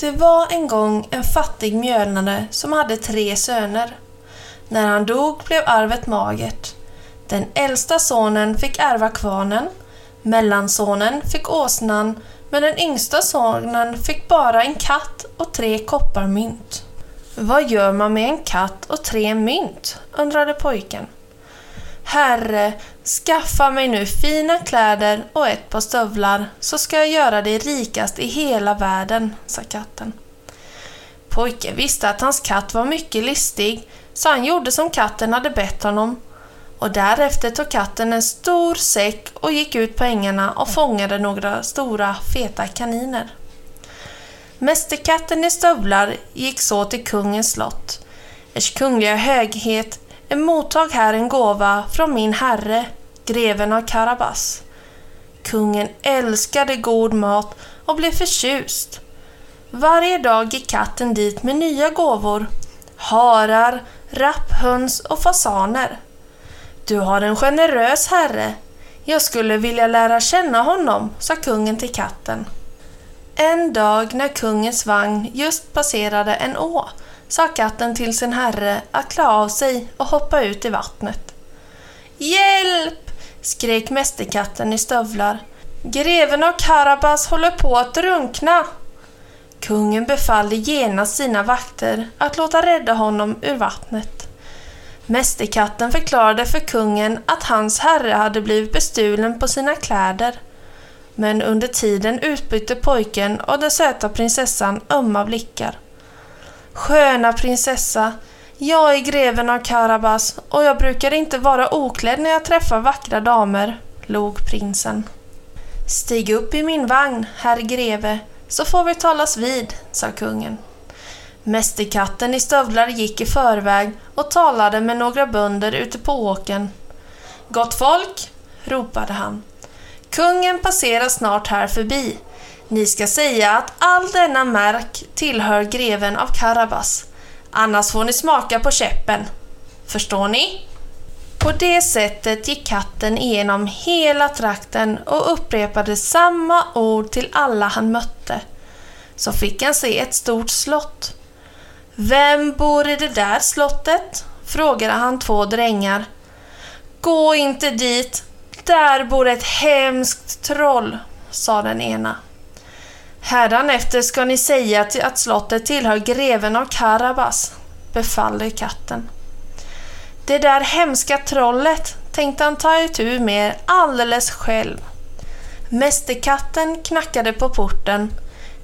Det var en gång en fattig mjölnare som hade tre söner. När han dog blev arvet magert. Den äldsta sonen fick ärva kvarnen, mellansonen fick åsnan men den yngsta sonen fick bara en katt och tre kopparmynt. Vad gör man med en katt och tre mynt? undrade pojken. Herre, skaffa mig nu fina kläder och ett par stövlar så ska jag göra dig rikast i hela världen, sa katten. Pojken visste att hans katt var mycket listig så han gjorde som katten hade bett honom och därefter tog katten en stor säck och gick ut på ängarna och fångade några stora feta kaniner. Mästerkatten i stövlar gick så till kungens slott. Ers kungliga höghet, mottag här en gåva från min herre, greven av Karabas. Kungen älskade god mat och blev förtjust. Varje dag gick katten dit med nya gåvor. Harar, rapphöns och fasaner. Du har en generös herre. Jag skulle vilja lära känna honom, sa kungen till katten. En dag när kungens vagn just passerade en å sa katten till sin herre att klä av sig och hoppa ut i vattnet. Hjälp! skrek mästerkatten i stövlar. Greven av Karabas håller på att drunkna! Kungen befallde genast sina vakter att låta rädda honom ur vattnet. Mästerkatten förklarade för kungen att hans herre hade blivit bestulen på sina kläder. Men under tiden utbytte pojken och den söta prinsessan ömma blickar. Sköna prinsessa, jag är greven av Karabas och jag brukar inte vara oklädd när jag träffar vackra damer, log prinsen. Stig upp i min vagn, herr greve, så får vi talas vid, sa kungen. Mästerkatten i stövlar gick i förväg och talade med några bönder ute på åken. Gott folk, ropade han. Kungen passerar snart här förbi. Ni ska säga att all denna mark tillhör greven av Karabas. Annars får ni smaka på käppen. Förstår ni? På det sättet gick katten igenom hela trakten och upprepade samma ord till alla han mötte. Så fick han se ett stort slott. Vem bor i det där slottet? frågade han två drängar. Gå inte dit, där bor ett hemskt troll, sa den ena. Hädanefter ska ni säga att slottet tillhör greven av Karabas, befaller katten. Det där hemska trollet tänkte han ta itu med alldeles själv. Mästerkatten knackade på porten.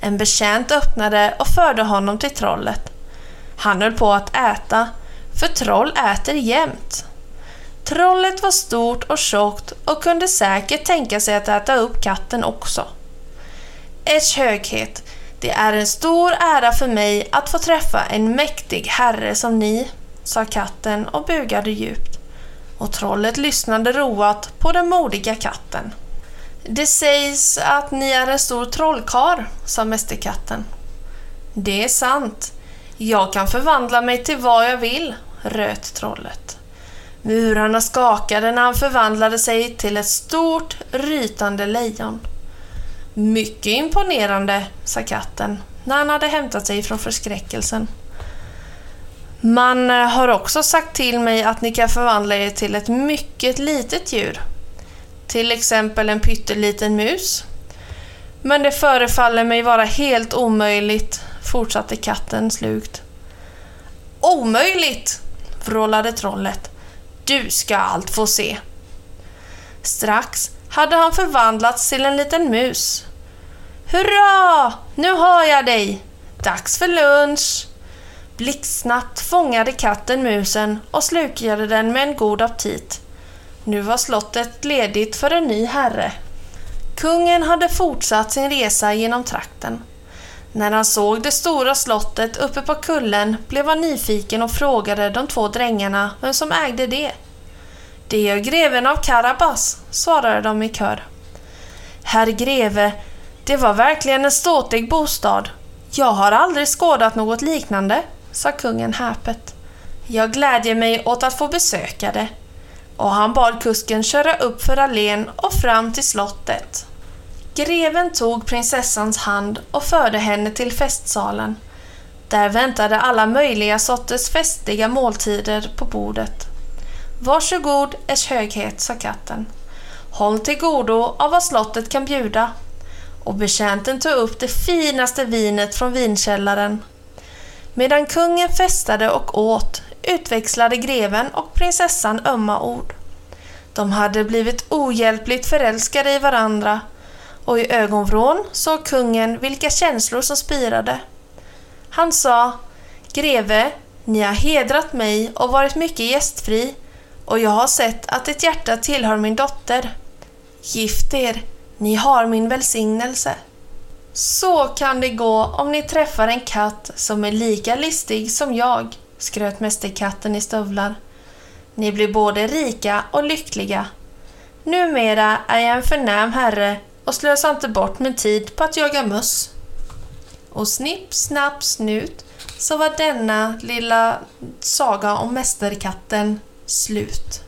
En betjänt öppnade och förde honom till trollet. Han höll på att äta, för troll äter jämt. Trollet var stort och tjockt och kunde säkert tänka sig att äta upp katten också. Ers höghet, det är en stor ära för mig att få träffa en mäktig herre som ni, sa katten och bugade djupt. Och trollet lyssnade roat på den modiga katten. Det sägs att ni är en stor trollkar, sa mästerkatten. Det är sant. Jag kan förvandla mig till vad jag vill, röt trollet. Murarna skakade när han förvandlade sig till ett stort rytande lejon. Mycket imponerande, sa katten när han hade hämtat sig från förskräckelsen. Man eh, har också sagt till mig att ni kan förvandla er till ett mycket litet djur. Till exempel en pytteliten mus. Men det förefaller mig vara helt omöjligt, fortsatte katten slugt. Omöjligt! vrålade trollet. Du ska allt få se. Strax hade han förvandlats till en liten mus. Hurra! Nu har jag dig! Dags för lunch! Blixtsnabbt fångade katten musen och slukade den med en god aptit. Nu var slottet ledigt för en ny herre. Kungen hade fortsatt sin resa genom trakten. När han såg det stora slottet uppe på kullen blev han nyfiken och frågade de två drängarna vem som ägde det. Det är greven av Karabas, svarade de i kör. Herr greve, det var verkligen en ståtlig bostad. Jag har aldrig skådat något liknande, sa kungen häpet. Jag glädjer mig åt att få besöka det. Och han bad kusken köra upp för allén och fram till slottet. Greven tog prinsessans hand och förde henne till festsalen. Där väntade alla möjliga sorters festliga måltider på bordet. Varsågod, ers höghet, sa katten. Håll till godo av vad slottet kan bjuda. Och betjänten tog upp det finaste vinet från vinkällaren. Medan kungen festade och åt utväxlade greven och prinsessan ömma ord. De hade blivit ohjälpligt förälskade i varandra och i ögonvrån såg kungen vilka känslor som spirade. Han sa Greve, ni har hedrat mig och varit mycket gästfri och jag har sett att ett hjärta tillhör min dotter. Gift er, ni har min välsignelse. Så kan det gå om ni träffar en katt som är lika listig som jag, skröt mästerkatten i stövlar. Ni blir både rika och lyckliga. Numera är jag en förnäm herre och slösar inte bort min tid på att jaga möss. Och snipp, snapp, snut så var denna lilla saga om Mästerkatten slut.